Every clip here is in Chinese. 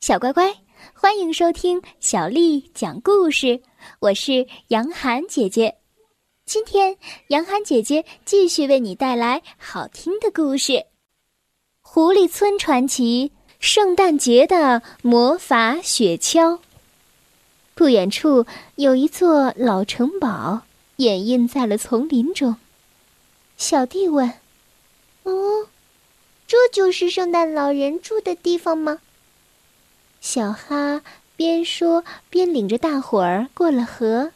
小乖乖，欢迎收听小丽讲故事。我是杨涵姐姐，今天杨涵姐姐继续为你带来好听的故事《狐狸村传奇：圣诞节的魔法雪橇》。不远处有一座老城堡，掩映在了丛林中。小弟问：“哦，这就是圣诞老人住的地方吗？”小哈边说边领着大伙儿过了河，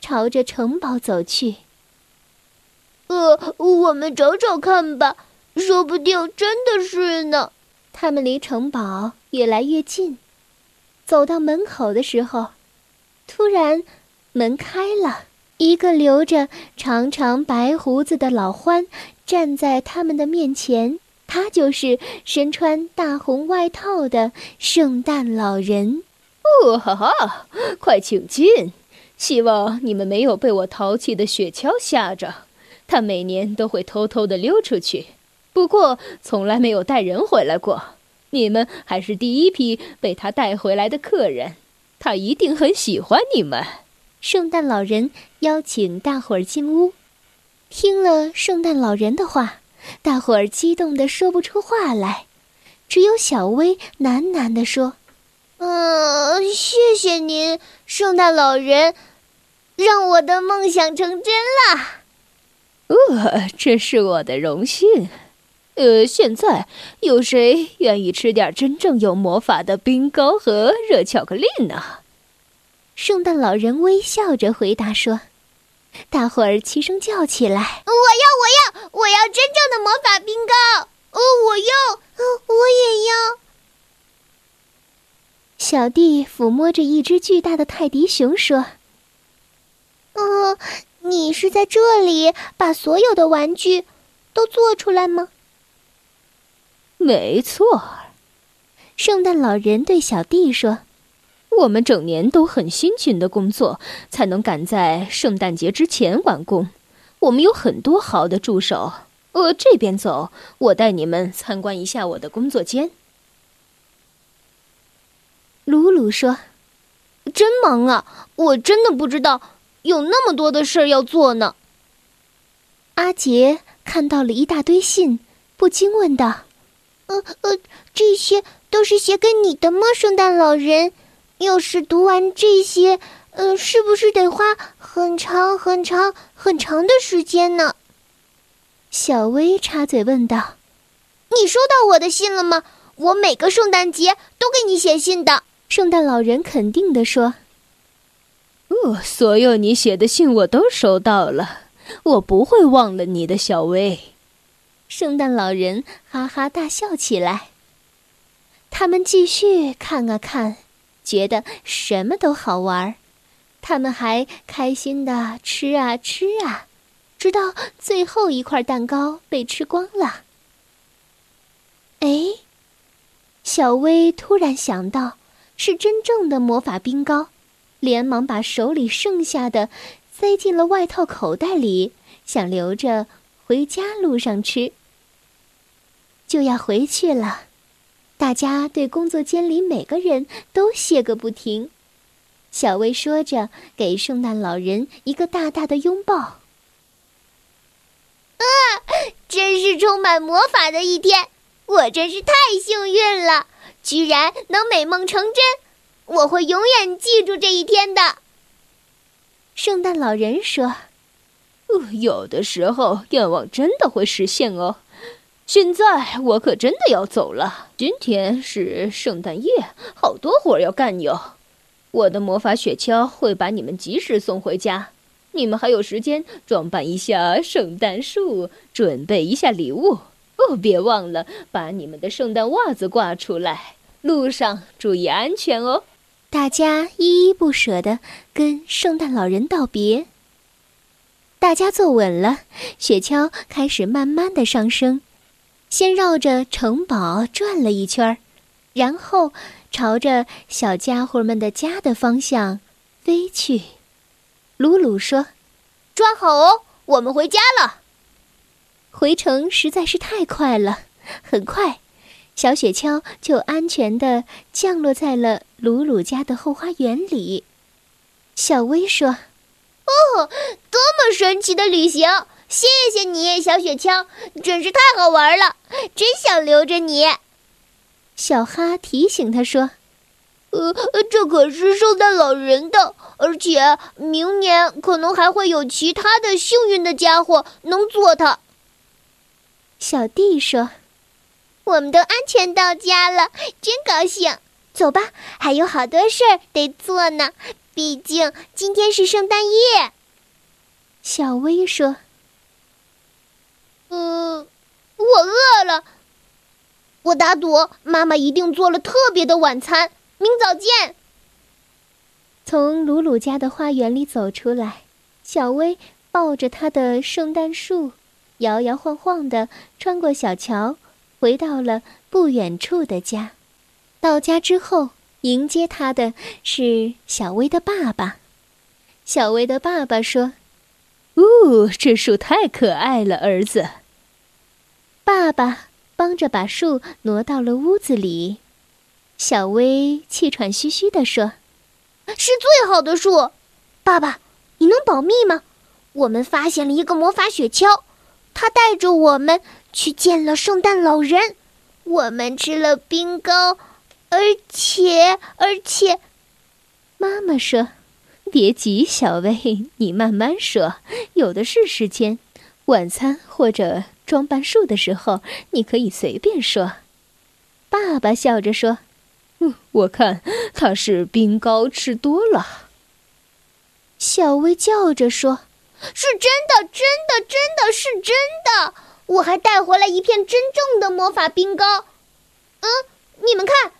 朝着城堡走去。呃，我们找找看吧，说不定真的是呢。他们离城堡越来越近，走到门口的时候，突然门开了，一个留着长长白胡子的老獾站在他们的面前。他就是身穿大红外套的圣诞老人。哦哈哈，快请进！希望你们没有被我淘气的雪橇吓着。他每年都会偷偷的溜出去，不过从来没有带人回来过。你们还是第一批被他带回来的客人。他一定很喜欢你们。圣诞老人邀请大伙儿进屋。听了圣诞老人的话。大伙儿激动的说不出话来，只有小薇喃喃地说：“嗯，谢谢您，圣诞老人，让我的梦想成真了。”“呃，这是我的荣幸。呃，现在有谁愿意吃点真正有魔法的冰糕和热巧克力呢？”圣诞老人微笑着回答说。大伙儿齐声叫起来：“我要，我要，我要真正的魔法冰糕！哦，我要，哦我也要。”小弟抚摸着一只巨大的泰迪熊说：“嗯，你是在这里把所有的玩具都做出来吗？”“没错。”圣诞老人对小弟说。我们整年都很辛勤的工作，才能赶在圣诞节之前完工。我们有很多好的助手。呃，这边走，我带你们参观一下我的工作间。鲁鲁说：“真忙啊，我真的不知道有那么多的事儿要做呢。”阿杰看到了一大堆信，不禁问道：“呃呃，这些都是写给你的吗，圣诞老人？”要是读完这些，呃，是不是得花很长很长很长的时间呢？小薇插嘴问道：“你收到我的信了吗？我每个圣诞节都给你写信的。”圣诞老人肯定地说：“哦，所有你写的信我都收到了，我不会忘了你的，小薇。”圣诞老人哈哈大笑起来。他们继续看啊看。觉得什么都好玩儿，他们还开心的吃啊吃啊，直到最后一块蛋糕被吃光了。哎，小薇突然想到是真正的魔法冰糕，连忙把手里剩下的塞进了外套口袋里，想留着回家路上吃。就要回去了。大家对工作间里每个人都谢个不停。小薇说着，给圣诞老人一个大大的拥抱。啊，真是充满魔法的一天！我真是太幸运了，居然能美梦成真。我会永远记住这一天的。圣诞老人说：“有的时候愿望真的会实现哦。”现在我可真的要走了。今天是圣诞夜，好多活要干哟。我的魔法雪橇会把你们及时送回家。你们还有时间装扮一下圣诞树，准备一下礼物。哦，别忘了把你们的圣诞袜子挂出来。路上注意安全哦。大家依依不舍地跟圣诞老人道别。大家坐稳了，雪橇开始慢慢的上升。先绕着城堡转了一圈儿，然后朝着小家伙们的家的方向飞去。鲁鲁说：“抓好哦，我们回家了。”回程实在是太快了，很快，小雪橇就安全的降落在了鲁鲁家的后花园里。小薇说：“哦，多么神奇的旅行！谢谢你，小雪橇，真是太好玩了，真想留着你。”小哈提醒他说：“呃，这可是圣诞老人的，而且明年可能还会有其他的幸运的家伙能做它。”小弟说。我们都安全到家了，真高兴！走吧，还有好多事儿得做呢。毕竟今天是圣诞夜。小薇说：“嗯，我饿了。我打赌，妈妈一定做了特别的晚餐。明早见。”从鲁鲁家的花园里走出来，小薇抱着她的圣诞树，摇摇晃晃的穿过小桥。回到了不远处的家，到家之后，迎接他的是小薇的爸爸。小薇的爸爸说：“哦，这树太可爱了，儿子。”爸爸帮着把树挪到了屋子里。小薇气喘吁吁地说：“是最好的树，爸爸，你能保密吗？我们发现了一个魔法雪橇，它带着我们。”去见了圣诞老人，我们吃了冰糕，而且而且，妈妈说：“别急，小薇，你慢慢说，有的是时间。晚餐或者装扮树的时候，你可以随便说。”爸爸笑着说：“嗯，我看他是冰糕吃多了。”小薇叫着说：“是真的，真的，真的是真的。”我还带回来一片真正的魔法冰糕，嗯，你们看。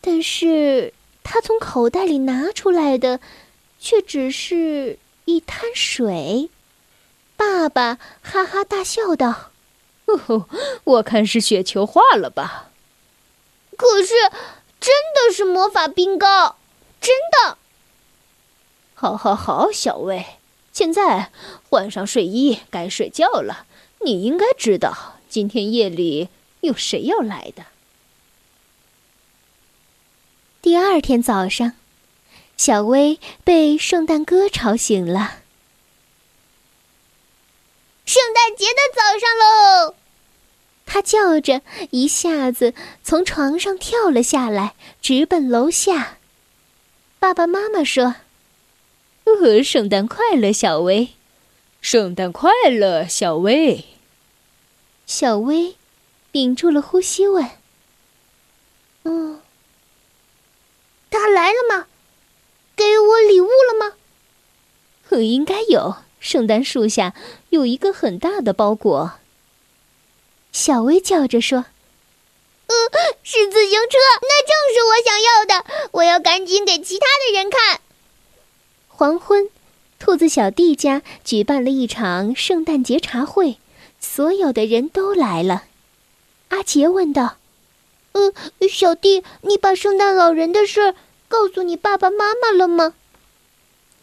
但是他从口袋里拿出来的，却只是一滩水。爸爸哈哈大笑道：“哦，我看是雪球化了吧？可是，真的是魔法冰糕，真的。”好，好，好，小薇。现在换上睡衣，该睡觉了。你应该知道今天夜里有谁要来的。第二天早上，小薇被圣诞歌吵醒了。圣诞节的早上喽！他叫着，一下子从床上跳了下来，直奔楼下。爸爸妈妈说。呃，圣诞快乐，小薇！圣诞快乐，小薇！小薇屏住了呼吸问：“嗯，他来了吗？给我礼物了吗？”“应该有，圣诞树下有一个很大的包裹。”小薇叫着说：“呃，是自行车，那正是我想要的！我要赶紧给其他的人看。”黄昏，兔子小弟家举办了一场圣诞节茶会，所有的人都来了。阿杰问道：“呃，小弟，你把圣诞老人的事告诉你爸爸妈妈了吗？”“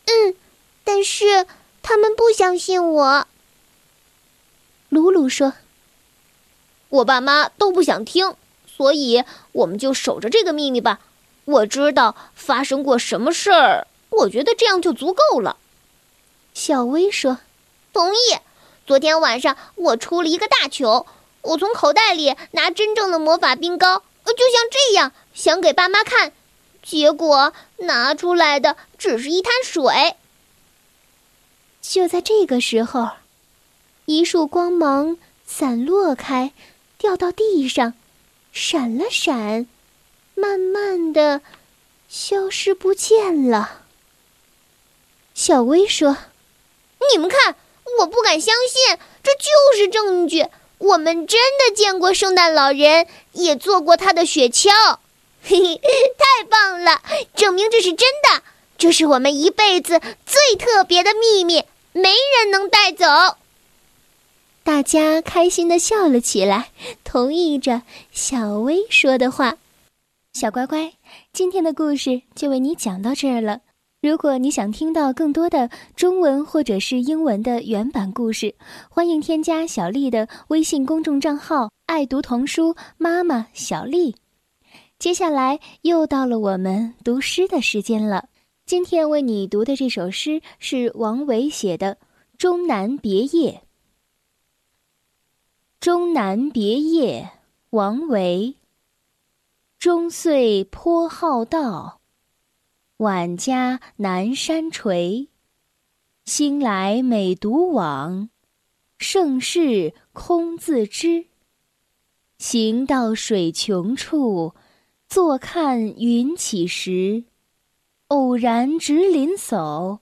嗯，但是他们不相信我。”鲁鲁说：“我爸妈都不想听，所以我们就守着这个秘密吧。我知道发生过什么事儿。”我觉得这样就足够了，小薇说：“同意。”昨天晚上我出了一个大糗，我从口袋里拿真正的魔法冰糕，就像这样想给爸妈看，结果拿出来的只是一滩水。就在这个时候，一束光芒散落开，掉到地上，闪了闪，慢慢的消失不见了。小薇说：“你们看，我不敢相信，这就是证据。我们真的见过圣诞老人，也坐过他的雪橇，嘿嘿，太棒了！证明这是真的。这是我们一辈子最特别的秘密，没人能带走。”大家开心的笑了起来，同意着小薇说的话。小乖乖，今天的故事就为你讲到这儿了。如果你想听到更多的中文或者是英文的原版故事，欢迎添加小丽的微信公众账号爱读童书妈妈小丽。接下来又到了我们读诗的时间了。今天为你读的这首诗是王维写的《终南别业》。《终南别业》王维。终岁颇好道，晚家南山陲。兴来每独往，盛世空自知。行到水穷处，坐看云起时。偶然值林叟，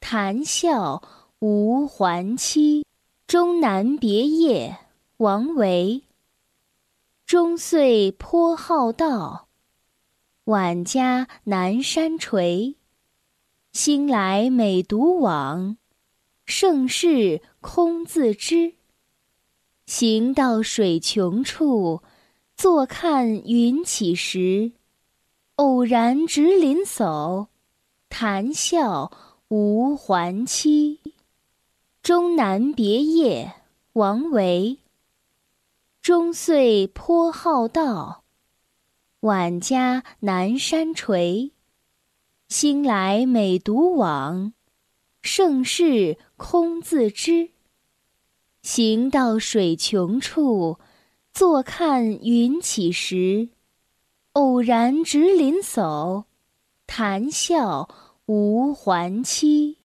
谈笑无还期。《终南别业》王维。终岁颇好道，晚家南山陲。兴来每独往，盛世空自知。行到水穷处，坐看云起时。偶然值林叟，谈笑无还期。《终南别业》王维。终岁颇好道，晚家南山陲。兴来每独往，盛世空自知。行到水穷处，坐看云起时。偶然值林叟，谈笑无还期。